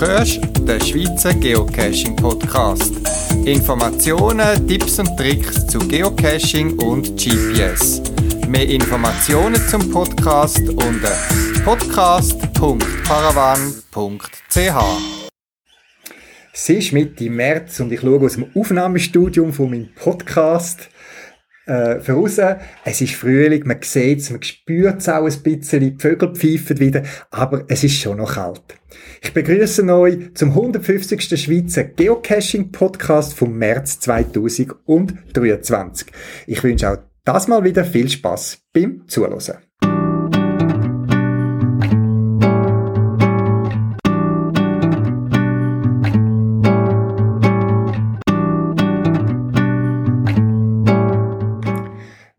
hörst den Schweizer Geocaching Podcast. Informationen, Tipps und Tricks zu Geocaching und GPS. Mehr Informationen zum Podcast unter podcast.paravan.ch. Es ist Mitte März und ich schaue aus dem Aufnahmestudium von meinem Podcast äh, voraus. Es ist Frühling, man sieht es, man spürt es auch ein bisschen, die Vögel pfeifen wieder, aber es ist schon noch kalt. Ich begrüße euch zum 150. Schweizer Geocaching-Podcast vom März 2023. Ich wünsche auch das mal wieder viel Spaß beim Zuhören.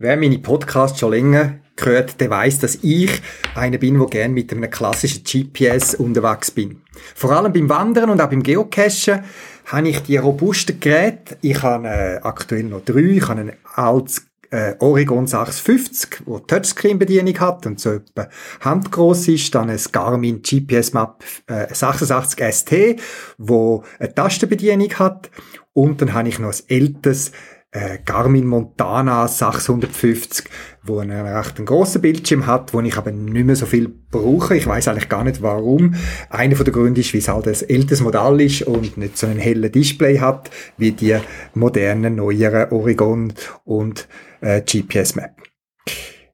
Wer meine Podcasts schon länger gehört, der weiß, dass ich einer bin, der gerne mit einem klassischen GPS unterwegs bin. Vor allem beim Wandern und auch beim Geocachen habe ich die robusten Geräte. Ich habe äh, aktuell noch drei. Ich habe ein altes äh, Oregon 650, wo Touchscreen-Bedienung hat und so etwa handgroß ist. Dann ein Garmin GPS Map äh, 86 ST, wo eine Tastenbedienung hat. Und dann habe ich noch ein älteres äh, Garmin Montana 650, wo einen recht grossen Bildschirm hat, wo ich aber nicht mehr so viel brauche. Ich weiß eigentlich gar nicht warum. Einer der Gründe ist, weil es halt ein älteres Modell ist und nicht so einen hellen Display hat, wie die modernen, neueren Oregon und äh, GPS Map.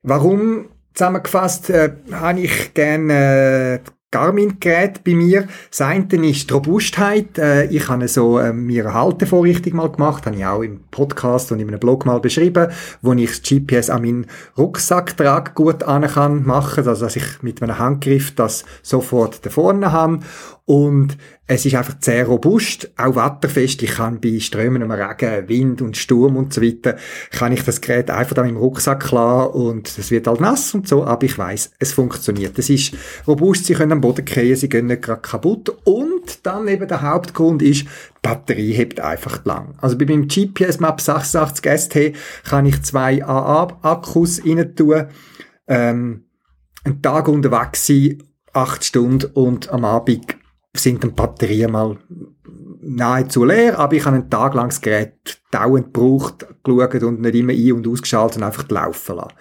Warum zusammengefasst äh, habe ich gerne äh, Garmin-Gerät bei mir. Das eine ist die Robustheit. Äh, ich habe so äh, mir eine Haltevorrichtung mal gemacht, habe ich auch im Podcast und in einem Blog mal beschrieben, wo ich das GPS an meinen Rucksacktrag gut an kann machen, also dass ich mit einem Handgriff das sofort da vorne habe und es ist einfach sehr robust, auch wetterfest. Ich kann bei strömendem Regen, Wind und Sturm und so weiter, kann ich das Gerät einfach dann im Rucksack klar und es wird halt nass und so, aber ich weiß, es funktioniert. Es ist robust, sie können am Boden krehen, sie gehen nicht gerade kaputt und dann eben der Hauptgrund ist, die Batterie hebt einfach lang. Also bei meinem GPS Map 86 ST kann ich zwei AA-Akkus rein tun, ähm, einen Tag unterwegs sein, acht Stunden und am Abend sind die Batterien mal nahezu leer, aber ich habe einen Tag lang das Gerät dauernd gebraucht, geschaut und nicht immer ein- und ausgeschaltet und einfach laufen lassen.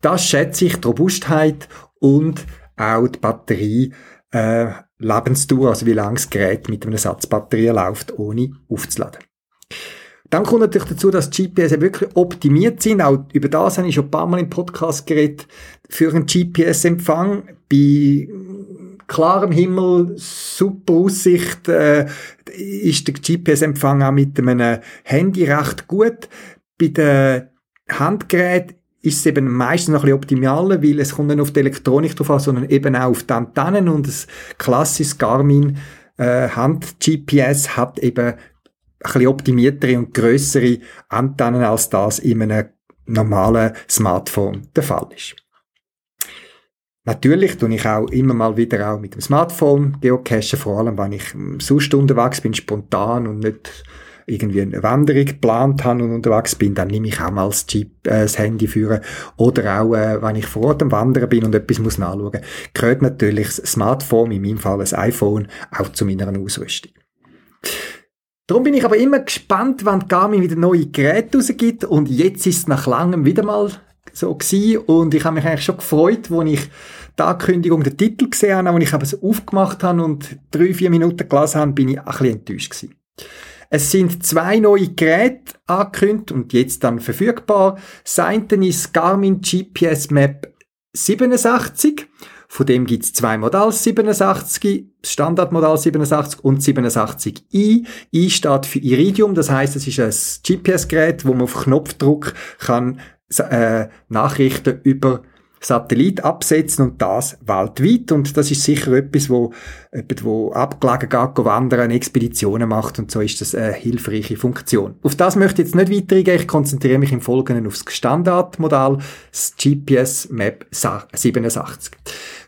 Das schätze ich, die Robustheit und auch die Batterie, äh, Lebensdauer, also wie lange das Gerät mit einem Satz Batterie läuft, ohne aufzuladen. Dann kommt natürlich dazu, dass die GPS wirklich optimiert sind. Auch über das habe ich schon ein paar Mal im Podcast geredet. Für einen GPS-Empfang bei klarem Himmel, super Aussicht, äh, ist der GPS-Empfang auch mit einem Handy recht gut. Bei den Handgeräten ist es eben meistens noch ein bisschen optimaler, weil es kommt nicht auf die Elektronik drauf an, sondern eben auch auf die Antennen und das klassische Garmin äh, Hand-GPS hat eben ein bisschen optimiertere und größere Antennen als das in einem normalen Smartphone der Fall ist. Natürlich tue ich auch immer mal wieder auch mit dem Smartphone geocachen, vor allem wenn ich sonst unterwegs bin, spontan und nicht irgendwie eine Wanderung geplant habe und unterwegs bin, dann nehme ich auch mal das, Jeep, äh, das Handy führen. Oder auch, äh, wenn ich vor Ort am Wandern bin und etwas muss nachschauen, gehört natürlich das Smartphone, in meinem Fall das iPhone, auch zu meiner Ausrüstung. Darum bin ich aber immer gespannt, wann Garmin wieder neue Geräte rausgibt und jetzt ist es nach langem wieder mal so gewesen und ich habe mich eigentlich schon gefreut, als ich die Ankündigung, den Titel gesehen habe, als ich es aufgemacht habe und drei, vier Minuten gelesen habe, bin ich ein bisschen enttäuscht gewesen. Es sind zwei neue Geräte angekündigt und jetzt dann verfügbar. Eine ist Garmin GPS Map 87. Von dem gibt es zwei Modelle, 87, Standardmodell 87 und 87i. I steht für Iridium, das heißt, es ist ein GPS-Gerät, wo man auf Knopfdruck kann äh, Nachrichten über Satellit absetzen und das weltweit. Und das ist sicher etwas, wo jemand, wo abgelegen geht, wandern, Expeditionen macht und so ist das eine hilfreiche Funktion. Auf das möchte ich jetzt nicht weitergehen. Ich konzentriere mich im Folgenden aufs Standardmodell, das GPS Map 87.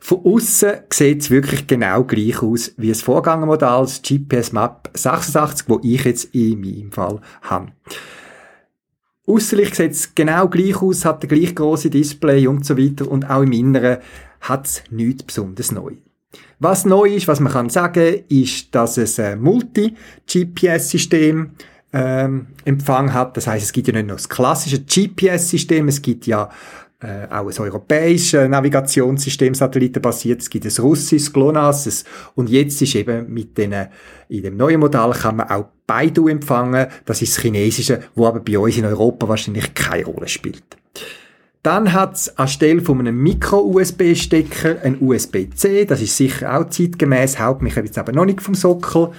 Von außen sieht es wirklich genau gleich aus wie das Vorgängermodell, das GPS Map 86, wo ich jetzt in meinem Fall habe. Ausserlich sieht es genau gleich aus, hat der gleich große Display und so weiter und auch im Inneren hat es nichts besonders neu. Was neu ist, was man kann sagen, ist, dass es ein Multi-GPS-System ähm, Empfang hat. Das heißt, es gibt ja nicht nur das klassische GPS-System, es gibt ja äh, auch ein europäisches Navigationssystem satellitenbasiert, es gibt ein russisches GLONASS und jetzt ist eben mit den, in dem neuen Modell kann man auch Baidu empfangen, das ist das Chinesische, wo aber bei uns in Europa wahrscheinlich keine Rolle spielt. Dann hat es anstelle von einem Micro-USB-Stecker ein USB-C, das ist sicher auch zeitgemäß, haut mich jetzt aber noch nicht vom Sockel.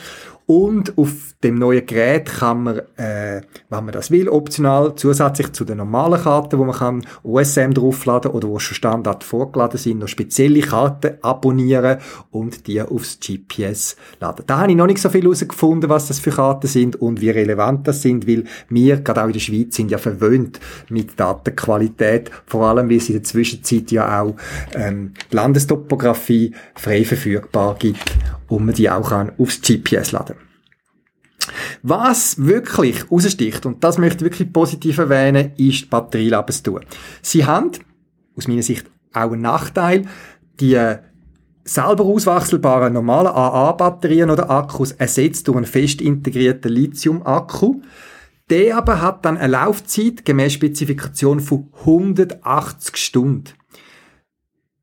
Und auf dem neuen Gerät kann man, äh, wenn man das will, optional zusätzlich zu den normalen Karten, wo man kann USM draufladen oder wo schon Standard vorgeladen sind, noch spezielle Karten abonnieren und die aufs GPS laden. Da habe ich noch nicht so viel herausgefunden, was das für Karten sind und wie relevant das sind, weil wir, gerade auch in der Schweiz, sind ja verwöhnt mit Datenqualität, vor allem, weil es in der Zwischenzeit ja auch ähm, die Landestopographie frei verfügbar gibt und man die auch kann aufs GPS laden was wirklich raussticht, und das möchte ich wirklich positiv erwähnen, ist die Batterielebensdauer. Sie haben, aus meiner Sicht, auch einen Nachteil, die selber auswechselbaren normalen AA-Batterien oder Akkus ersetzt durch einen fest integrierten Lithium-Akku. Der aber hat dann eine Laufzeit gemäß Spezifikation von 180 Stunden.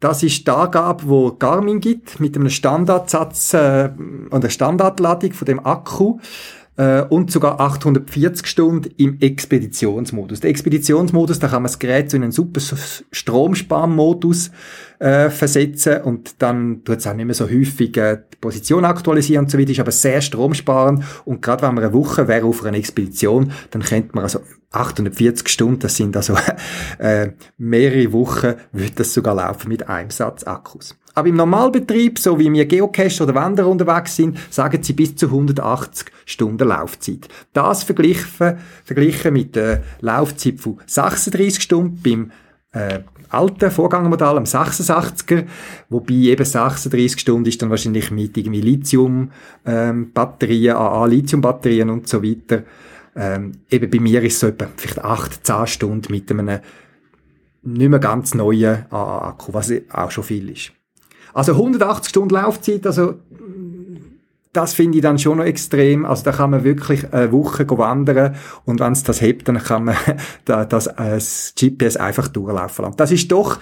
Das ist die Angabe, wo Garmin gibt, mit einem Standardsatz äh, und der Standardladung von dem Akku äh, und sogar 840 Stunden im Expeditionsmodus. Der Expeditionsmodus, da kann man das Gerät so in einen super Stromsparmodus äh, versetzen und dann tut es auch nicht mehr so häufig äh, die Position aktualisieren und so weiter, ist aber sehr stromsparend und gerade wenn man eine Woche wäre auf einer Expedition, dann könnte man also 840 Stunden, das sind also äh, mehrere Wochen, würde das sogar laufen mit einem Satz Akkus. Aber im Normalbetrieb, so wie wir Geocacher oder Wanderer unterwegs sind, sagen sie bis zu 180 Stunden Laufzeit. Das verglichen, verglichen mit der Laufzeit von 36 Stunden beim äh, alten Vorgängermodell, am 86er, wobei eben 36 Stunden ist dann wahrscheinlich mit irgendwie Lithium-Batterien, ähm, AA-Lithium-Batterien und so weiter ähm, eben bei mir ist es so etwa vielleicht 8, 10 Stunden mit einem nicht mehr ganz neuen AA-Akku, was auch schon viel ist. Also 180 Stunden Laufzeit, also das finde ich dann schon noch extrem. Also da kann man wirklich eine Woche wandern und wenn es das hebt, dann kann man das, das GPS einfach durchlaufen lassen. Das ist doch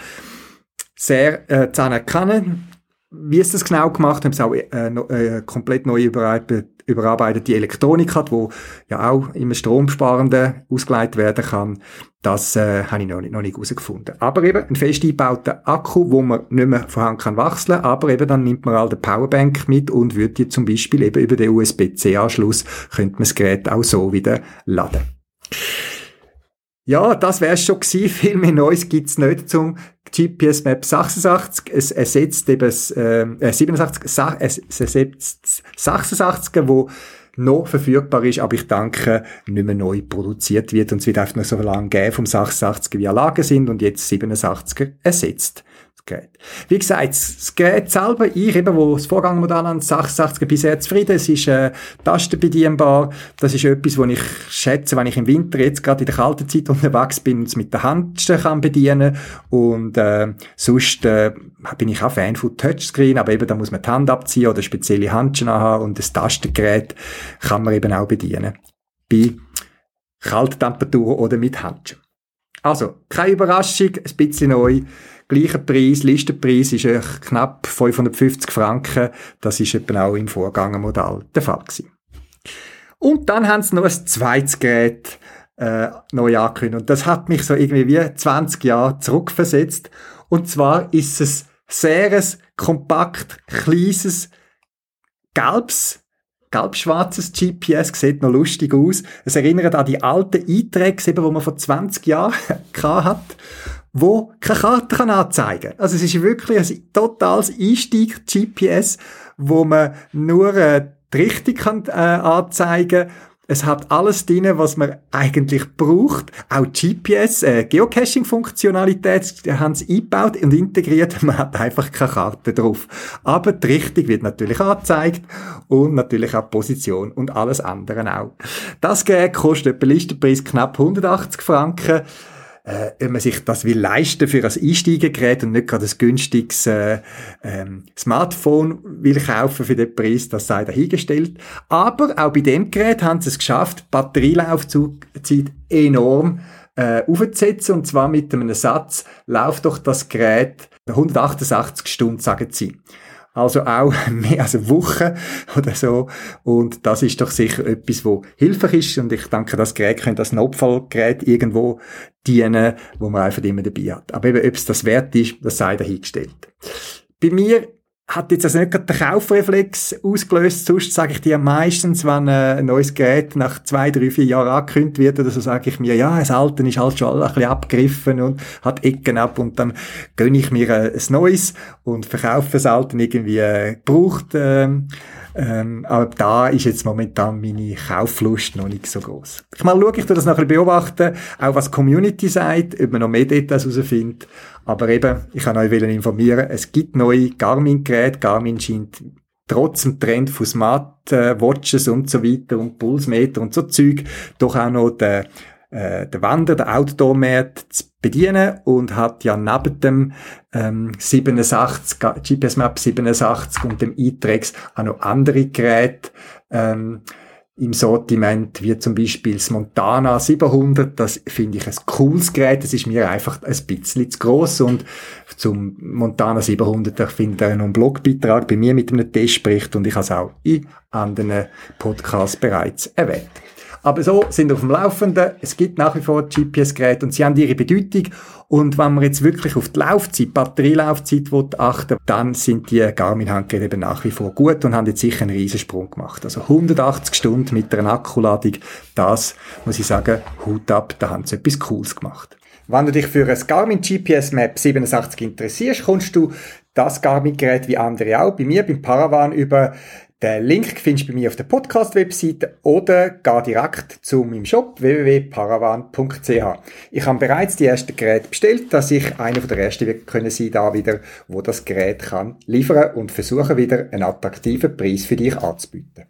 sehr äh, zu anerkennen. Wie es das genau gemacht haben, es auch äh, äh, komplett neu überarbeitet, überarbeitete Elektronik hat, wo ja auch immer stromsparende ausgeleitet werden kann. Das äh, habe ich noch nicht, noch nicht herausgefunden. Aber eben ein fest eingebauter Akku, wo man nicht mehr von Hand kann wechseln, aber eben dann nimmt man all den Powerbank mit und würde die zum Beispiel eben über den USB-C-Anschluss könnte man das Gerät auch so wieder laden. Ja, das wäre schon gewesen. Viel mehr Neues gibt's nicht zum GPS Map 86. Es ersetzt eben äh, 87, es ersetzt 86, wo noch verfügbar ist, aber ich denke, nicht mehr neu produziert wird und es wird einfach noch so lange geben vom 86er, wie Anlagen sind und jetzt 87er ersetzt. Gerät. Wie gesagt, das Gerät selber, ich eben, wo das Vorgangmodell an 86 bisher zufrieden, es ist äh, tastenbedienbar, das ist etwas, was ich schätze, wenn ich im Winter jetzt gerade in der kalten Zeit unterwegs bin und es mit der Hand kann bedienen und äh, sonst äh, bin ich auch Fan von Touchscreen, aber eben da muss man die Hand abziehen oder spezielle Handschuhe haben und das Tastengerät kann man eben auch bedienen. Bei Kalttemperatur oder mit Handschuhen. Also, keine Überraschung, ein bisschen neu. Gleicher Preis, Listenpreis ist knapp 550 Franken. Das ist eben auch im Vorgängermodell der Fall gewesen. Und dann haben sie noch ein zweites Gerät äh, neu angekündigt. Und das hat mich so irgendwie wie 20 Jahre zurückversetzt. Und zwar ist es sehr ein kompakt, kleines, gelbes gelb-schwarzes GPS, sieht noch lustig aus. Es erinnert an die alten Einträge, die man vor 20 Jahren hat wo keine Karte kann anzeigen kann. Also es ist wirklich ein totales Einstieg-GPS, wo man nur äh, die Richtung kann, äh, anzeigen es hat alles drin, was man eigentlich braucht. Auch GPS, äh, Geocaching-Funktionalität haben sie eingebaut und integriert. Man hat einfach keine Karte drauf. Aber die Richtung wird natürlich angezeigt und natürlich auch Position und alles andere auch. Das Gerät kostet etwa Listenpreis knapp 180 Franken. Äh, wenn man sich das will leisten für ein Einsteigergerät und nicht gerade ein günstiges äh, ähm, Smartphone will kaufen für den Preis, das sei dahingestellt. Aber auch bei dem Gerät haben sie es geschafft, Batterielaufzeit enorm äh, aufzusetzen und zwar mit einem Satz, läuft doch das Gerät 168 Stunden, sagen sie. Also auch mehr als eine Woche oder so. Und das ist doch sicher etwas, wo hilfreich ist. Und ich denke, das Gerät könnte als Notfallgerät irgendwo dienen, wo man einfach immer dabei hat. Aber eben, ob es das wert ist, das sei dahingestellt. Bei mir hat jetzt also nicht gerade den Kaufreflex ausgelöst. Sonst sage ich dir meistens, wenn ein neues Gerät nach zwei, drei, vier Jahren angekündigt wird oder so, sage ich mir, ja, das alte ist halt schon ein bisschen abgegriffen und hat Ecken ab und dann gönne ich mir ein neues und verkaufe das alte irgendwie äh, gebraucht. Ähm, ähm, aber da ist jetzt momentan meine Kauflust noch nicht so groß. Ich mal schaue, ich das bisschen beobachten, auch was die Community sagt, ob man noch mehr Details herausfindet. Aber eben, ich kann euch informieren, es gibt neue Garmin-Geräte. Garmin scheint trotz dem Trend von Smart-Watches und so weiter und Pulsmeter und so Zeug doch auch noch den, äh, den Wander, den Outdoor-Markt zu bedienen und hat ja neben dem ähm, 87, GPS Map 87 und dem e-Trex auch noch andere Geräte ähm, im Sortiment, wie zum Beispiel das Montana 700. Das finde ich ein cooles Gerät. Das ist mir einfach ein bisschen zu gross und zum Montana 700, ich finde einen Blogbeitrag bei mir mit einem Testbericht und ich habe es auch in anderen Podcasts bereits erwähnt. Aber so sind auf dem Laufenden. Es gibt nach wie vor GPS-Geräte und sie haben ihre Bedeutung. Und wenn man jetzt wirklich auf die Laufzeit, Batterielaufzeit achten dann sind die Garmin-Handgeräte eben nach wie vor gut und haben jetzt sicher einen Riesensprung gemacht. Also 180 Stunden mit einer Akkuladung, das muss ich sagen, Hut ab, da haben sie etwas Cooles gemacht. Wenn du dich für ein Garmin GPS Map 87 interessierst, kommst du das Garmin-Gerät wie andere auch bei mir beim Paravan über den Link findest du bei mir auf der Podcast-Webseite oder geh direkt zu meinem Shop www.paravan.ch. Ich habe bereits die ersten Geräte bestellt, dass ich einer der ersten wird können sein da wieder, wo das Gerät kann liefern und versuchen wieder einen attraktiven Preis für dich anzubieten.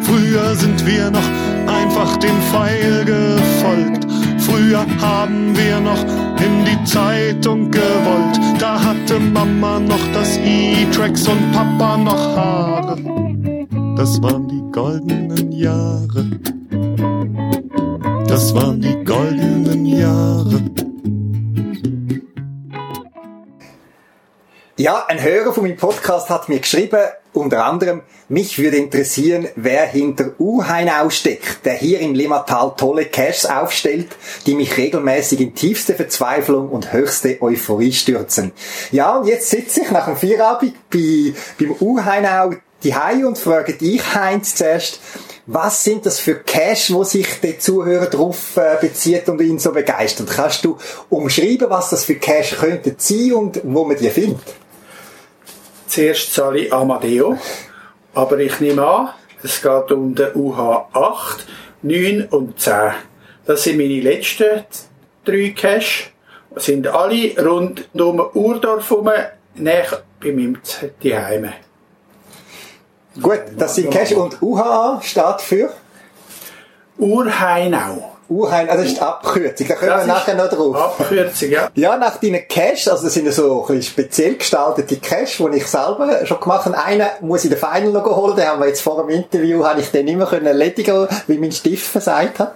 Früher sind wir noch einfach dem Pfeil gefolgt. Früher haben wir noch in die Zeitung gewollt. Da hatte Mama noch das E-Tracks und Papa noch Haare. Das waren die goldenen Jahre. Das waren die goldenen Jahre. Ja, ein Hörer von meinem Podcast hat mir geschrieben, unter anderem, mich würde interessieren, wer hinter Uheinau steckt, der hier im Limmatal tolle Caches aufstellt, die mich regelmäßig in tiefste Verzweiflung und höchste Euphorie stürzen. Ja, und jetzt sitze ich nach dem Feierabend bei, beim Uheinau die Hai und frage dich, Heinz, zuerst, was sind das für Cash, wo sich der Zuhörer drauf äh, bezieht und ihn so begeistert? Kannst du umschreiben, was das für Cash könnte sein und wo man die findet? Zuerst zahle ich Amadeo, aber ich nehme an, es geht um den UH 8, 9 und 10. Das sind meine letzten drei Cash. Sind alle rund um Urdorf herum, näher bei meinem Zuhause. Gut, das sind Cash und UHA steht für? Urheinau. Urhein, also das ist die Abkürzung, da kommen Das wir nachher noch drauf. Abkürzung, ja. Ja, nach deinen Cash, also das sind so ein bisschen speziell gestaltete Cash, die ich selber schon gemacht habe. Einen muss ich den Final noch holen, den haben wir jetzt vor dem Interview, habe ich den nicht mehr können erledigen, wie mein Stift versagt hat.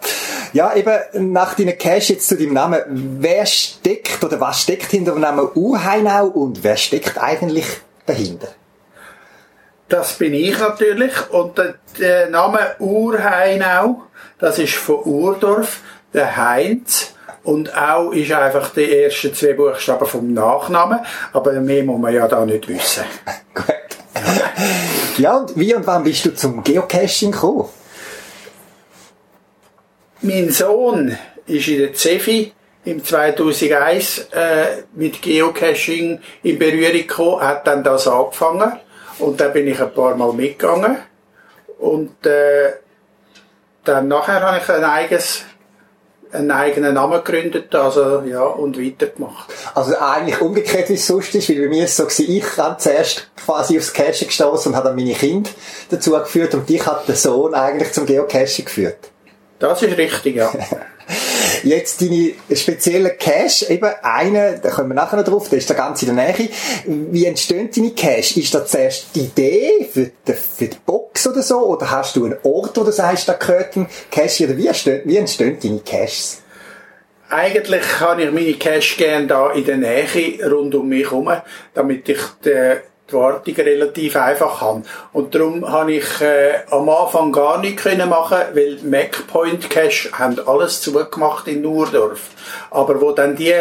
Ja, eben nach deinen Cash jetzt zu deinem Namen. Wer steckt oder was steckt hinter dem Namen Urheinau und wer steckt eigentlich dahinter? Das bin ich natürlich. Und der Name Urheinau, das ist von Urdorf, der Heinz. Und auch ist einfach die ersten zwei Buchstaben vom Nachnamen. Aber mehr muss man ja da nicht wissen. Gut. Ja, und wie und wann bist du zum Geocaching gekommen? Mein Sohn ist in der Cefi im 2001 äh, mit Geocaching in Berührung gekommen, hat dann das angefangen und dann bin ich ein paar Mal mitgegangen und äh, dann nachher habe ich ein eigenes einen eigenen Namen gegründet, also ja, und weitergemacht. Also eigentlich umgekehrt, wie es sonst ist, weil bei mir ist es so ich habe zuerst quasi aufs Cachen gestoßen und habe dann meine Kinder dazu geführt und dich hat der Sohn eigentlich zum Geocaching geführt. Das ist richtig, ja. Jetzt deine speziellen Cache, eben eine, da kommen wir nachher noch drauf, der ist da ganz in der Nähe. Wie entstehen deine Cache? Ist das zuerst die Idee für die, für die Box oder so? Oder hast du einen Ort, wo du sagst, da gehört ein Cache? Oder wie entstehen, wie entstehen deine Caches? Eigentlich habe ich meine Cache gerne da in der Nähe rund um mich herum, damit ich die Wartung relativ einfach habe. Und darum habe ich äh, am Anfang gar nichts können machen, weil MacPoint Cache haben alles zugemacht in Nurdorf. Aber wo dann die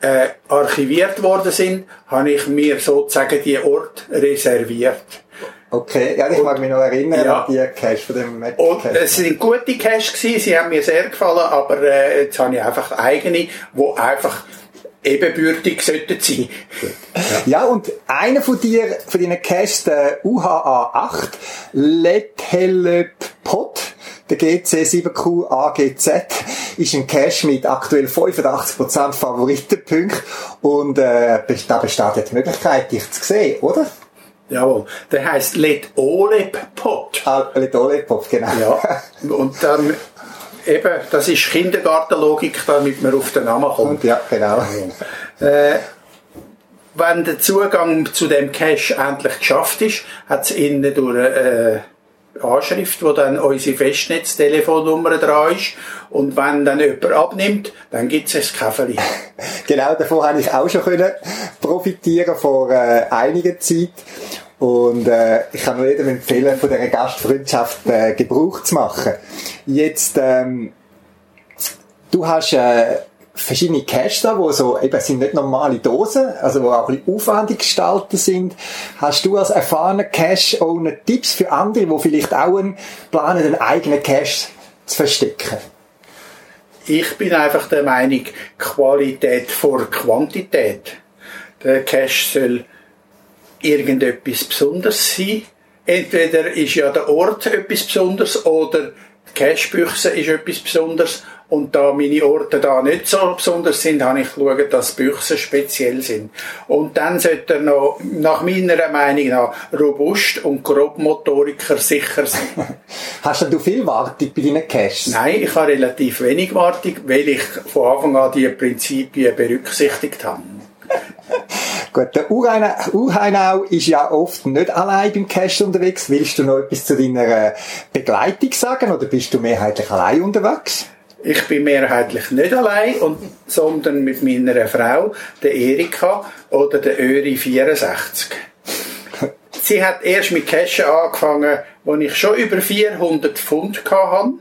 äh, archiviert worden sind, habe ich mir sozusagen die Ort reserviert. Okay, ja, ich mag mich noch erinnern Ja. an die Cache von dem Mac Und Cache. es sind gute Cash gewesen, sie haben mir sehr gefallen, aber äh, jetzt habe ich einfach eigene, die einfach ebenbürtig sollten sein. Ja, und einer von dir, von deinen Caches, der UHA 8, Lethelöp Pot, der GC7Q AGZ, ist ein Cache mit aktuell 85% Favoritenpunkten und äh, da besteht jetzt die Möglichkeit, dich zu sehen, oder? Jawohl. Der heisst Let Olep Pot. Ah, Lethelöp Pot, genau. Ja. Und dann eben, das ist Kindergartenlogik, damit man auf den Namen kommt. Ja, genau. Äh, wenn der Zugang zu dem Cache endlich geschafft ist, hat es innen durch eine äh, Anschrift, wo dann unsere Festnetztelefonnummer dran ist. Und wenn dann jemand abnimmt, dann gibt es ein Käferli. Genau, davon habe ich auch schon können profitieren vor äh, einiger Zeit. Und äh, ich kann nur jedem empfehlen, von dieser Gastfreundschaft äh, Gebrauch zu machen. Jetzt, ähm, du hast äh, verschiedene Caches da, wo so, eben, sind nicht normale Dosen, also wo auch ein bisschen aufwendig gestaltet sind. Hast du als erfahrener Cache-Owner Tipps für andere, die vielleicht auch einen, planen, einen eigenen Cache zu verstecken? Ich bin einfach der Meinung, Qualität vor Quantität. Der Cache soll irgendetwas Besonderes sein. Entweder ist ja der Ort etwas Besonderes oder die Cachebüchse ist etwas Besonderes. Und da meine Orte da nicht so besonders sind, habe ich geschaut, dass die Büchsen speziell sind. Und dann sollte er noch, nach meiner Meinung nach, robust und grobmotoriker sicher sein. Hast denn du viel Wartung bei deinen Caches? Nein, ich habe relativ wenig Wartung, weil ich von Anfang an die Prinzipien berücksichtigt habe. Gut, der Urheinau ist ja oft nicht allein beim Cache unterwegs. Willst du noch etwas zu deiner äh, Begleitung sagen oder bist du mehrheitlich allein unterwegs? Ich bin mehrheitlich nicht allein, und, sondern mit meiner Frau, der Erika oder der Öri 64. Sie hat erst mit Cashen angefangen, als ich schon über 400 Pfund hatte.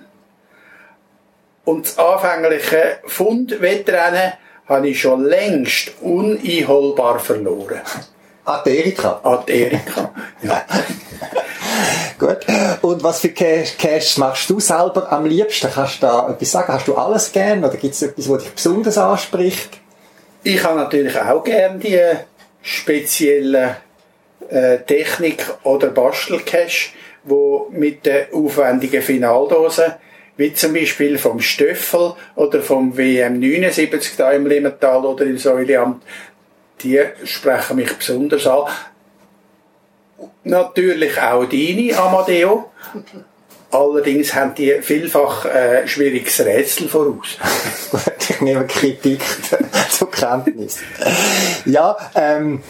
Und das anfängliche Pfundwettrennen habe ich schon längst uneinholbar verloren. Die Erika. Die Erika. Ja. Gut. Und was für Caches machst du selber am liebsten? Kannst du da etwas sagen? Hast du alles gern oder gibt es etwas, was dich besonders anspricht? Ich habe natürlich auch gern die speziellen äh, Technik- oder Bastelcache, wo mit den aufwendigen Finaldosen, wie zum Beispiel vom Stöffel oder vom WM79 da im Limmental oder im Säuleamt, die sprechen mich besonders an. Natürlich auch deine, Amadeo. Allerdings haben die vielfach äh, schwieriges Rätsel voraus. Ich nehme Kritik zur Kenntnis. Ja, ähm,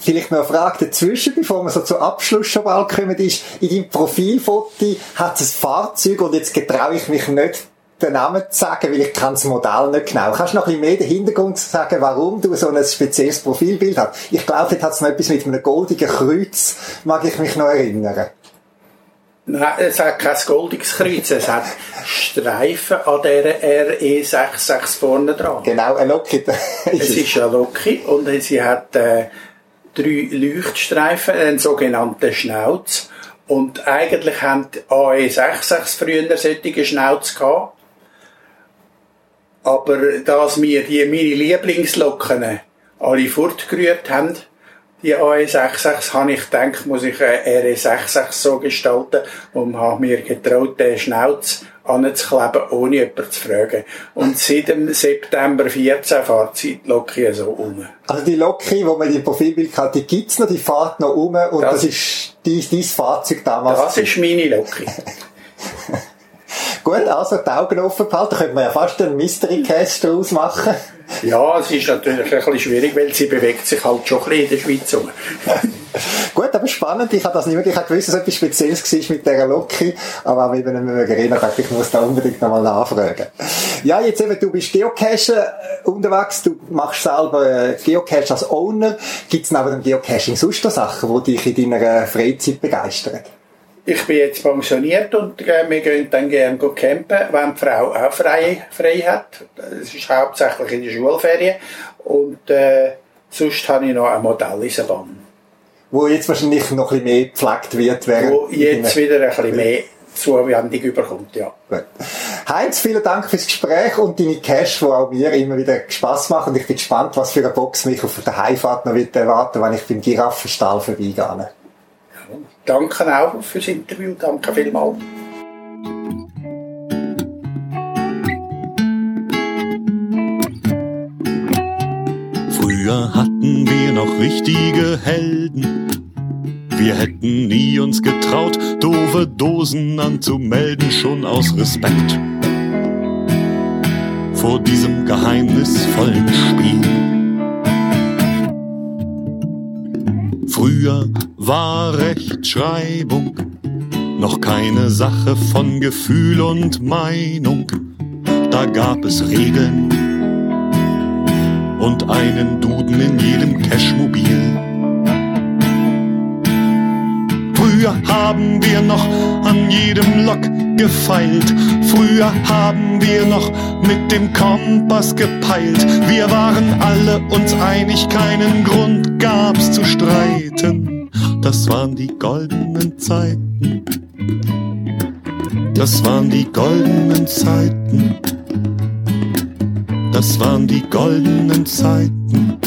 vielleicht noch eine Frage dazwischen, bevor wir so zum Abschluss schon bald kommen, ist, in deinem Profilfoto hat es ein Fahrzeug und jetzt getraue ich mich nicht, den Namen zu sagen, weil ich kann das Modell nicht genau. Kannst du noch ein bisschen mehr den Hintergrund sagen, warum du so ein spezielles Profilbild hast? Ich glaube, dort hat es noch etwas mit einem goldigen Kreuz, mag ich mich noch erinnern. Nein, es hat kein goldiges Kreuz, es hat Streifen an dieser RE66 vorne dran. Genau, ein Lockheed. Es ist eine Loki und sie hat äh, drei Leuchtstreifen, einen sogenannten Schnauz. Und eigentlich haben die AE66 früher solche Schnauz gehabt. Aber dass wir die, meine Lieblingslocken alle fortgerührt haben, die AE66, habe ich gedacht, muss ich eine RE66 so gestalten und habe mir getraut, den Schnauz anzukleben, ohne jemanden zu fragen. Und seit dem September 14 fährt die Loki so um. Also die Loki, die man im Profilbild hat, die gibt's noch, die fährt noch um und das, Das- ist dein, dein Fahrzeug damals. Das ist meine Loki. Gut, also die Augen offen behalten. Da könnte man ja fast einen Mystery Cast daraus machen. Ja, es ist natürlich ein bisschen schwierig, weil sie bewegt sich halt schon ein bisschen in der Schweiz rum. Gut, aber spannend. Ich habe das nicht wirklich gewusst, dass etwas Spezielles war mit dieser Loki. Aber auch eben nicht mehr reden, dachte ich, muss da unbedingt nochmal nachfragen. Ja, jetzt eben, du bist Geocacher äh, unterwegs, du machst selber äh, Geocache als Owner. Gibt es neben dem Geocaching sonst noch Sachen, die dich in deiner Freizeit begeistern? Ich bin jetzt pensioniert und äh, wir gehen dann gerne campen, wenn die Frau auch frei, frei hat. Das ist hauptsächlich in der Schulferien. Und äh, sonst habe ich noch ein Modelleisenbahn. Wo jetzt wahrscheinlich noch ein bisschen mehr gepflegt wird. Während Wo jetzt wieder ein bisschen mehr Zuwendung überkommt, ja. Gut. Heinz, vielen Dank fürs Gespräch und deine Cash, die auch mir immer wieder Spass machen. Und ich bin gespannt, was für eine Box mich auf der Heimfahrt noch wird erwarten, wenn ich beim Giraffenstall vorbeigehe. Danke auch fürs Interview. Danke vielmals. Früher hatten wir noch richtige Helden. Wir hätten nie uns getraut, doofe Dosen anzumelden, schon aus Respekt vor diesem geheimnisvollen Spiel. Früher war Rechtschreibung noch keine Sache von Gefühl und Meinung. Da gab es Regeln und einen Duden in jedem Cashmobil. Früher haben wir noch an jedem Lok gefeilt. Früher haben wir noch mit dem Kompass gepeilt. Wir waren alle uns einig, keinen Grund gab's zu streiten. Das waren die goldenen Zeiten. Das waren die goldenen Zeiten. Das waren die goldenen Zeiten.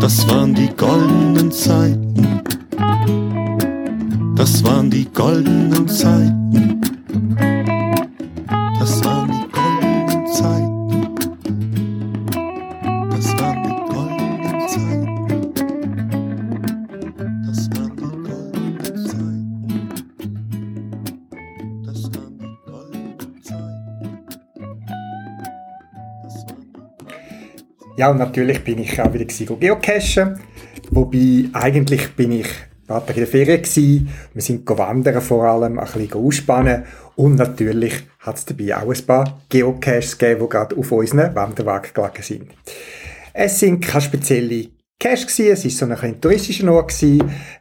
Das waren die goldenen Zeiten. Das waren die goldenen Zeiten. Das waren die goldenen Zeiten. Das waren die goldenen Zeiten. Das waren die goldenen Zeiten. Das waren die goldenen Zeiten. Ja, und natürlich bin ich auch wieder geocachen. Wobei, eigentlich bin ich ein paar in der Ferien. Wir sind wandern vor allem, ein bisschen ausspannen. Und natürlich hat es dabei auch ein paar Geocaches gegeben, die gerade auf unseren Wanderwagen gelegen sind. Es sind keine spezielle Cache gewesen. Es ist so ein touristischer Ort.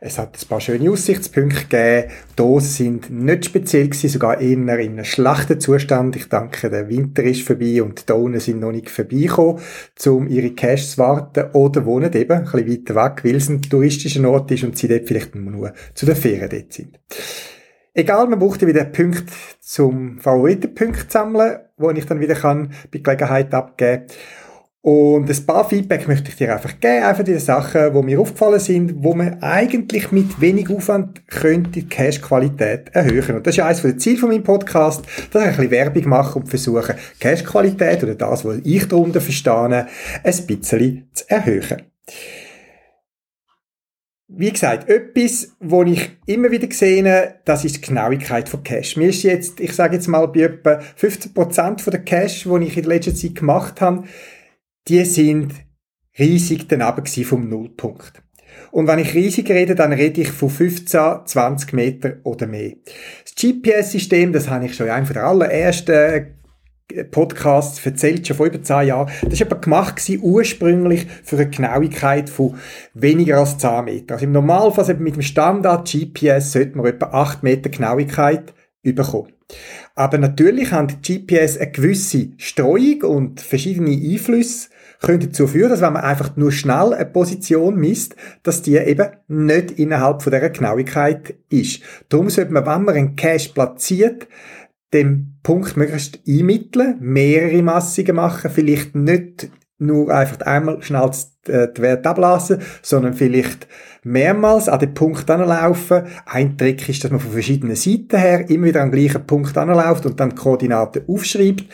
Es hat ein paar schöne Aussichtspunkte gegeben. Die Dosen sind nicht speziell gewesen, sogar eher in einem schlechten Zustand. Ich denke, der Winter ist vorbei und die Donen sind noch nicht vorbeigekommen, um ihre Caches zu warten oder wohnen eben ein bisschen weiter weg, weil es ein touristischer Ort ist und sie dort vielleicht nur zu den Ferien dort sind. Egal, man braucht wieder Punkte zum Favoritenpunkt sammeln, wo ich dann wieder kann bei Gelegenheit abgeben kann. Und ein paar Feedback möchte ich dir einfach geben, einfach die Sachen, die mir aufgefallen sind, wo man eigentlich mit wenig Aufwand könnte die Cash-Qualität erhöhen. Und das ist ja eines der Ziele von meinem Podcast, dass ich ein bisschen Werbung mache und versuche, Cash-Qualität oder das, was ich darunter verstehe, ein bisschen zu erhöhen. Wie gesagt, etwas, wo ich immer wieder sehe, das ist die Genauigkeit von Cash. Mir ist jetzt, ich sage jetzt mal, bei etwa 15% von der Cash, die ich in letzter Zeit gemacht habe, die sind riesig daneben vom Nullpunkt. Und wenn ich riesig rede, dann rede ich von 15, 20 Meter oder mehr. Das GPS-System, das habe ich schon in einem der allerersten Podcasts erzählt, schon vor über 10 Jahren. Das war aber gemacht gewesen, ursprünglich für eine Genauigkeit von weniger als 10 Meter. Also im Normalfall mit dem Standard GPS sollte man etwa 8 Meter Genauigkeit bekommen. Aber natürlich haben die GPS eine gewisse Streuung und verschiedene Einflüsse können dazu führen, dass wenn man einfach nur schnell eine Position misst, dass die eben nicht innerhalb von dieser Genauigkeit ist. Darum sollte man, wenn man einen Cache platziert, den Punkt möglichst einmitteln, mehrere Massungen machen, vielleicht nicht nur einfach einmal schnell äh, die Werte ablassen, sondern vielleicht mehrmals an den Punkt anlaufen. Ein Trick ist, dass man von verschiedenen Seiten her immer wieder an den gleichen Punkt anläuft und dann die Koordinaten aufschreibt.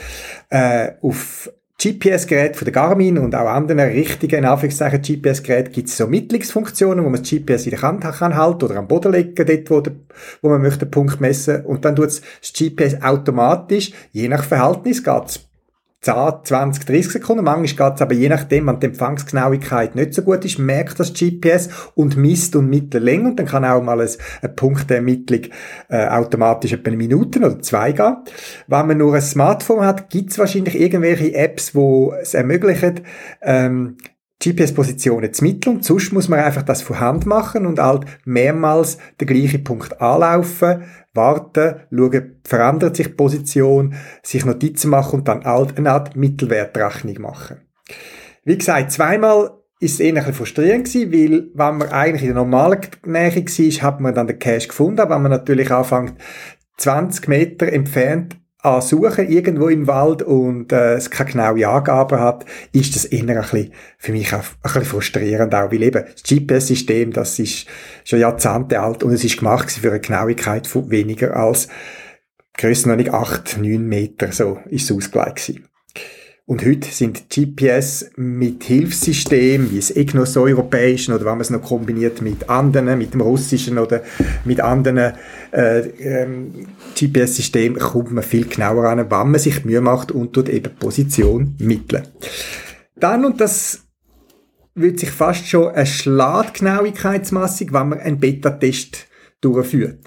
Äh, auf GPS-Gerät von der Garmin und auch anderen richtigen, in Anführungszeichen, GPS-Geräten gibt es so Mittlungsfunktionen, wo man das GPS in der Hand kann halten oder am Boden legen, dort, wo, der, wo man möchte den Punkt messen. Und dann tut das GPS automatisch, je nach Verhältnis, geht's 10, 20, 30 Sekunden. Manchmal geht es aber je nachdem, wenn die Empfangsgenauigkeit nicht so gut ist, merkt das GPS und misst und mittelt länger und dann kann auch mal eine Punktermittlung äh, automatisch etwa eine Minute oder zwei gehen. Wenn man nur ein Smartphone hat, gibt es wahrscheinlich irgendwelche Apps, wo es ermöglichen, ähm, GPS-Positionen zu mitteln. Sonst muss man einfach das von Hand machen und halt mehrmals den gleichen Punkt anlaufen, warten, schauen, verändert sich die Position, sich Notizen machen und dann halt eine Art Mittelwertrechnung machen. Wie gesagt, zweimal ist es eher ein bisschen frustrierend gewesen, weil, wenn man eigentlich in der normalen Nähe war, hat man dann den Cache gefunden, aber wenn man natürlich anfängt, 20 Meter entfernt suchen irgendwo im Wald und äh, es keine genaue Angabe hat, ist das eher ein bisschen, für mich auch ein bisschen frustrierend auch, weil eben das GPS-System, das ist schon Jahrzehnte alt und es ist gemacht für eine Genauigkeit von weniger als nicht 8, 9 Meter, so ist es ausgelegt gewesen. Und heute sind GPS mit Hilfssystemen, wie das EGNOS europäischen oder wenn man es noch kombiniert mit anderen, mit dem russischen oder mit anderen äh, ähm, GPS-Systemen, kommt man viel genauer an, wann man sich Mühe macht und dort eben Position mitteln. Dann, und das wird sich fast schon eine Schlaggenauigkeitsmassung, wenn man einen Beta-Test durchführt.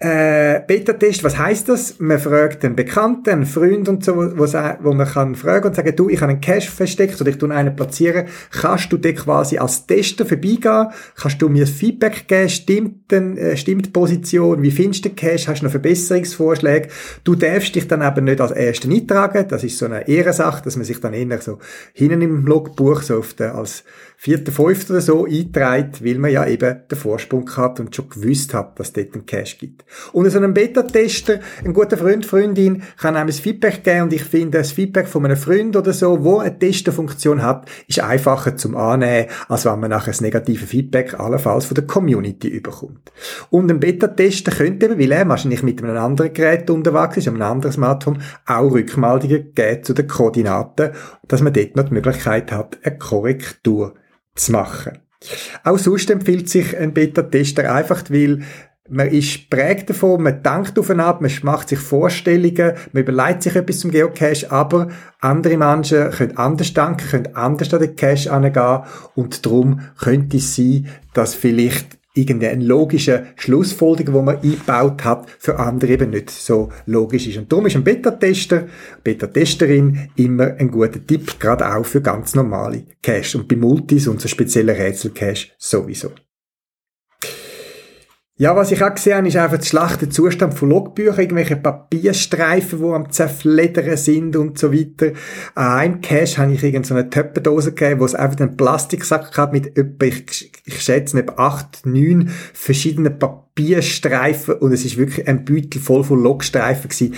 Äh, Beta-Test, was heißt das? Man fragt einen Bekannten, einen Freund und so, wo, wo man kann fragen und sagen, du, ich habe einen Cache versteckt oder ich tue einen platzieren. Kannst du dir quasi als Tester vorbeigehen? Kannst du mir Feedback geben? Stimmt, denn, äh, stimmt die Position? Wie findest du den Cache? Hast du noch Verbesserungsvorschläge? Du darfst dich dann eben nicht als Erster eintragen. Das ist so eine Ehrensache, dass man sich dann eher so hinten im Logbuch so der, als vierter, fünfter oder so einträgt, weil man ja eben den Vorsprung hat und schon gewusst hat, dass es dort einen Cache gibt. Und so einem Beta-Tester, ein guter Freund, Freundin, kann einem ein Feedback geben und ich finde, das Feedback von einem Freund oder so, wo eine Testerfunktion hat, ist einfacher zum Annehmen, als wenn man nachher das negative Feedback allenfalls von der Community überkommt. Und ein Beta-Tester könnte eben, weil er wahrscheinlich mit einem anderen Gerät unterwegs ist, einem anderen Smartphone, auch Rückmeldungen geben zu den Koordinaten, dass man dort noch die Möglichkeit hat, eine Korrektur zu machen. Auch sonst empfiehlt sich ein Beta-Tester einfach, weil man ist prägt davon, man denkt aufeinander, man macht sich Vorstellungen, man überlegt sich etwas zum Geocache, aber andere Menschen können anders denken, können anders an den Cache angehen und darum könnte es sein, dass vielleicht irgendeine logische Schlussfolgerung, die man eingebaut hat, für andere eben nicht so logisch ist. Und darum ist ein Beta-Tester, Beta-Testerin immer ein guter Tipp, gerade auch für ganz normale Cache und bei Multis und so speziellen Rätsel-Cache sowieso. Ja, was ich auch gesehen habe, ist einfach der schlechte Zustand von Logbüchern, irgendwelche Papierstreifen, die am zerfleddern sind und so weiter. An einem Cache habe ich irgendeine so Töppendose gegeben, wo es einfach einen Plastiksack hat mit etwa, ich, ich schätze, etwa acht, neun verschiedenen Papierstreifen. Und es ist wirklich ein Beutel voll von Logstreifen gewesen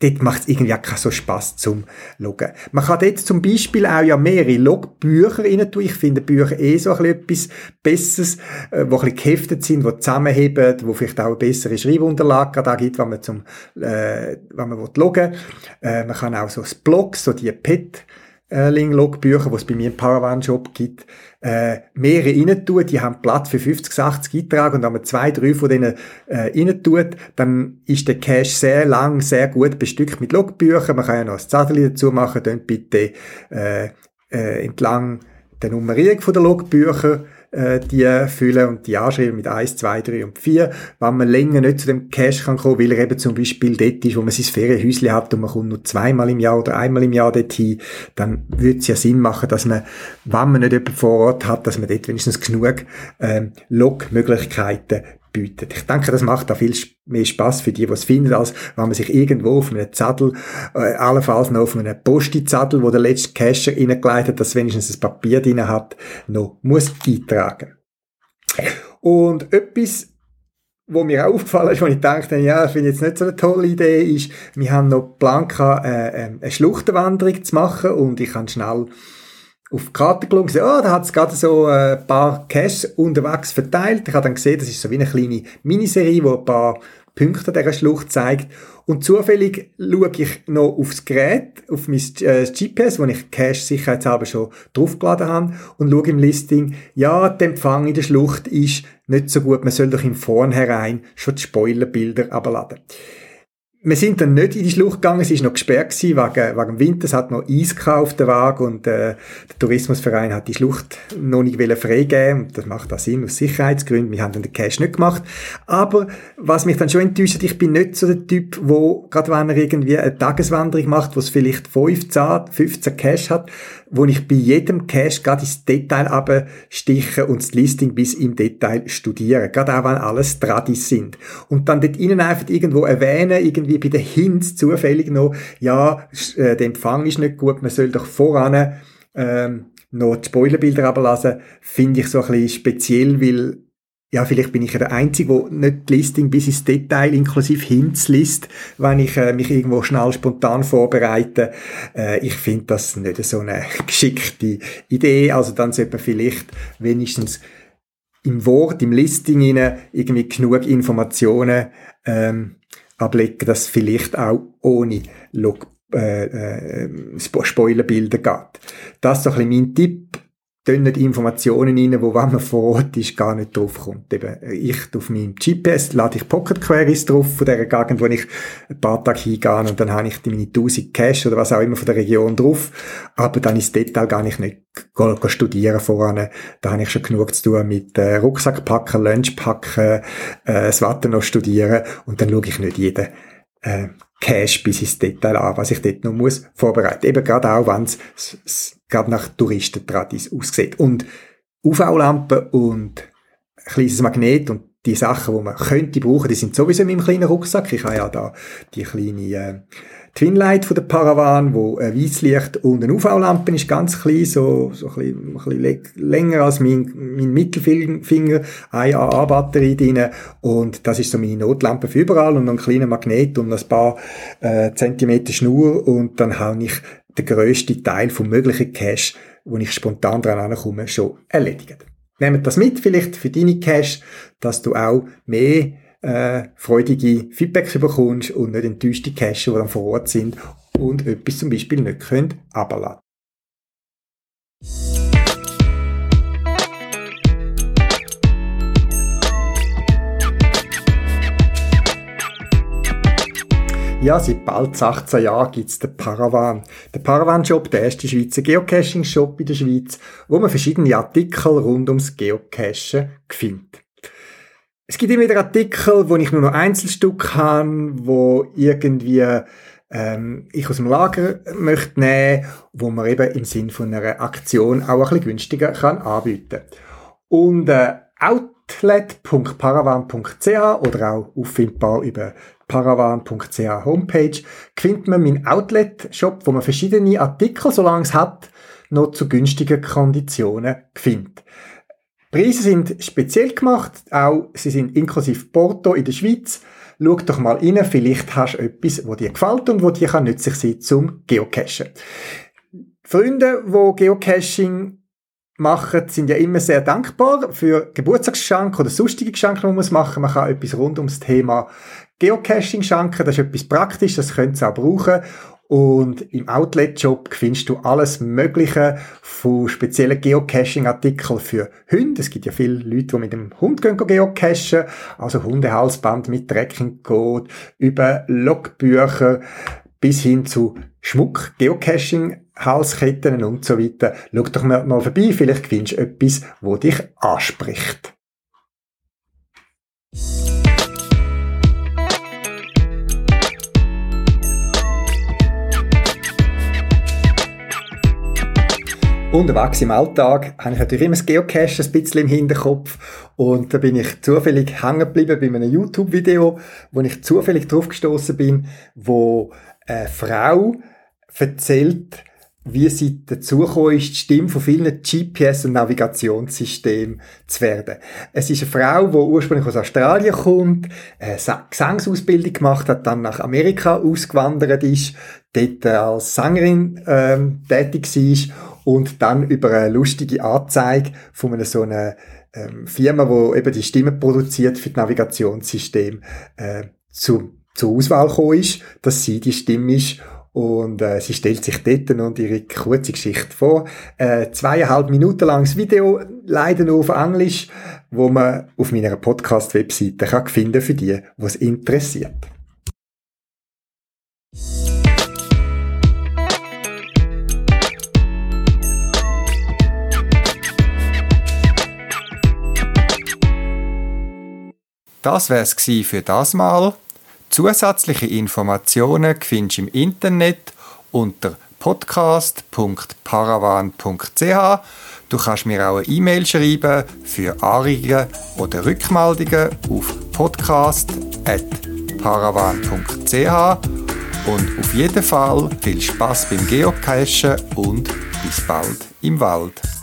dort macht es irgendwie auch keinen so Spass zum Loggen. Man kann dort zum Beispiel auch ja mehrere Logbücher rein tun. Ich finde Bücher eh so ein etwas Besseres, äh, wo ein bisschen geheftet sind, die zusammenheben, wo vielleicht auch eine bessere Schreibunterlage da gibt, wenn man zum, äh, wenn man loggen will. Äh, man kann auch so das Blog, so die PET, äh, Logbücher, die es bei mir im Paravan-Shop gibt, äh, mehrere rein tun, die haben Platz für 50, 80 Eintrag und wenn man zwei, drei von denen äh, rein tut, dann ist der Cache sehr lang, sehr gut bestückt mit Logbüchern. Man kann ja noch ein Zettel dazu machen, dann bitte äh, äh, entlang der Nummerierung der Logbücher äh, die füllen und die anschreiben mit 1, 2, 3 und 4. Wenn man länger nicht zu dem Cash kann kommen, weil er eben zum Beispiel dort ist, wo man sein Ferienhäuschen hat und man kommt nur zweimal im Jahr oder einmal im Jahr dorthin, dann würde es ja Sinn machen, dass man, wenn man nicht jemanden vor Ort hat, dass man dort wenigstens genug ähm, Log-Möglichkeiten bietet. Ich denke, das macht da viel mehr Spaß für die, die es finden, als wenn man sich irgendwo auf einem Zettel, äh, allenfalls noch auf einem Posti-Zettel, wo der letzte Cacher reingeleitet hat, dass wenigstens ein Papier drin hat, noch muss eintragen. Und etwas, wo mir auch aufgefallen ist, wo ich dachte, ja, finde ich jetzt nicht so eine tolle Idee, ist, wir haben noch Blanca äh, äh, eine Schluchtenwanderung zu machen und ich kann schnell auf die Karte geschaut, gesehen, oh, da hat es gerade so ein äh, paar Caches unterwegs verteilt. Ich habe dann gesehen, das ist so wie eine kleine Miniserie, wo ein paar Punkte dieser Schlucht zeigt. Und zufällig schaue ich noch aufs Gerät, auf mein äh, GPS, wo ich Cache sicherheitshalber schon draufgeladen habe, und schaue im Listing, ja, der Empfang in der Schlucht ist nicht so gut, man soll doch im Vornherein schon die Spoilerbilder abladen wir sind dann nicht in die Schlucht gegangen, es war noch gesperrt gewesen, wegen, wegen Winter, es hat noch Eis auf den Wagen. Und äh, der Tourismusverein hat die Schlucht noch nicht freigeben. Und das macht auch Sinn aus Sicherheitsgründen, wir haben dann den Cash nicht gemacht, aber was mich dann schon enttäuscht, ich bin nicht so der Typ, wo gerade wenn er irgendwie eine Tageswanderung macht, wo es vielleicht 15, 15 Cash hat, wo ich bei jedem Cache gerade ins Detail abstiche und das Listing bis im Detail studiere. Gerade auch, wenn alles Tradis sind. Und dann dort innen einfach irgendwo erwähnen, irgendwie bei den Hints zufällig noch, ja, äh, der Empfang ist nicht gut, man soll doch voran ähm, noch die Spoilerbilder ablassen, finde ich so ein bisschen speziell, weil ja, vielleicht bin ich ja der Einzige, der nicht die Listing bis ins Detail inklusive Hints liest, wenn ich äh, mich irgendwo schnell spontan vorbereite. Äh, ich finde das nicht so eine geschickte Idee. Also dann sollte man vielleicht wenigstens im Wort, im Listing hinein irgendwie genug Informationen ähm, ablegen, dass vielleicht auch ohne Log äh, äh, Spoilerbilder geht. Das ist so ein bisschen mein Tipp nicht Informationen rein, wo, wenn man vor Ort ist, gar nicht draufkommt. Eben, ich, auf meinem GPS lade ich Pocket Queries drauf von der Gegend, wo ich ein paar Tage hingehe und dann habe ich meine 1000 Cache oder was auch immer von der Region drauf. Aber dann ist Detail gar nicht, nicht studieren voran. Da habe ich schon genug zu tun mit äh, Rucksack packen, Lunch packen, äh, das Wetter noch studieren und dann schaue ich nicht jeden äh, Cache bis ins Detail an, was ich dort noch muss vorbereiten. Eben gerade auch, wenn es gerade nach Touristentradis aussieht. Und UV-Lampen und ein kleines Magnet und die Sachen, die man könnte brauchen, die sind sowieso in meinem kleinen Rucksack. Ich habe ja da die kleine äh, Twinlight von der Paravan, wo ein Weißlicht und eine UV-Lampe ist ganz klein, so, so ein bisschen, ein bisschen länger als mein, mein Mittelfinger, eine AA-Batterie drin und das ist so meine Notlampe für überall und ein kleiner Magnet und ein paar äh, Zentimeter Schnur und dann habe ich den grössten Teil vom möglichen Cache, wo ich spontan dran ankomme, schon erledigt. Nehmt das mit vielleicht für deine Cache, dass du auch mehr äh, freudige Feedbacks bekommst und nicht enttäuschte Cache, die dann vor Ort sind und etwas zum Beispiel nicht können abladen. Ja, seit bald 18 Jahren gibt's den Paravan. Der Paravan-Shop, der erste Schweizer Geocaching-Shop in der Schweiz, wo man verschiedene Artikel rund ums Geocachen findet. Es gibt immer wieder Artikel, wo ich nur noch Einzelstück habe, wo irgendwie ähm, ich aus dem Lager möchte nehmen, wo man eben im Sinn von einer Aktion auch ein bisschen günstiger kann anbieten. Und äh, outlet.paravan.ch oder auch auffindbar über paravan.ch Homepage findet man meinen Outlet-Shop, wo man verschiedene Artikel, solange es hat, noch zu günstigen Konditionen findet. Preise sind speziell gemacht, auch sie sind inklusive Porto in der Schweiz. Schau doch mal rein, vielleicht hast du etwas, wo dir gefällt und wo dir nützlich sein kann zum Geocachen. Freunde, wo Geocaching machen, sind ja immer sehr dankbar für Geburtstagsgeschenke oder sonstige Geschenke, die man machen muss. Man kann etwas rund ums Thema Geocaching schenken, das ist etwas praktisch, das könnt ihr auch brauchen. Und im Outlet-Shop findest du alles Mögliche von speziellen Geocaching-Artikeln für Hunde. Es gibt ja viele Leute, die mit dem Hund gehen geocachen. Also Hundehalsband mit Trekkingcode, über Logbücher bis hin zu Schmuck, Geocaching, Halsketten und so weiter. Schau doch mal, mal vorbei, vielleicht findest du etwas, wo dich anspricht. Unterwegs im Alltag habe ich natürlich immer das Geocache ein bisschen im Hinterkopf und da bin ich zufällig hängen geblieben bei einem YouTube-Video, wo ich zufällig drauf gestoßen bin, wo eine Frau erzählt, wie sie dazugekommen ist, die Stimme von vielen GPS- und Navigationssystemen zu werden. Es ist eine Frau, die ursprünglich aus Australien kommt, eine Gesangsausbildung gemacht hat, dann nach Amerika ausgewandert ist, dort als Sängerin ähm, tätig war und dann über eine lustige Anzeige von einer so einer ähm, Firma, wo eben die Stimme produziert für das Navigationssystem, äh, zu, zur Auswahl gekommen ist, dass sie die Stimme ist und äh, sie stellt sich dort und ihre kurze Geschichte vor. Äh, zweieinhalb Minuten langes Video, leider nur auf Englisch, wo man auf meiner Podcast-Webseite kann finden für die, was interessiert. Das wär's gsi für das Mal. Zusätzliche Informationen findest du im Internet unter podcast.paravan.ch. Du kannst mir auch eine E-Mail schreiben für Anregungen oder Rückmeldungen auf podcast.paravan.ch und auf jeden Fall viel Spaß beim Geocachen und bis bald im Wald.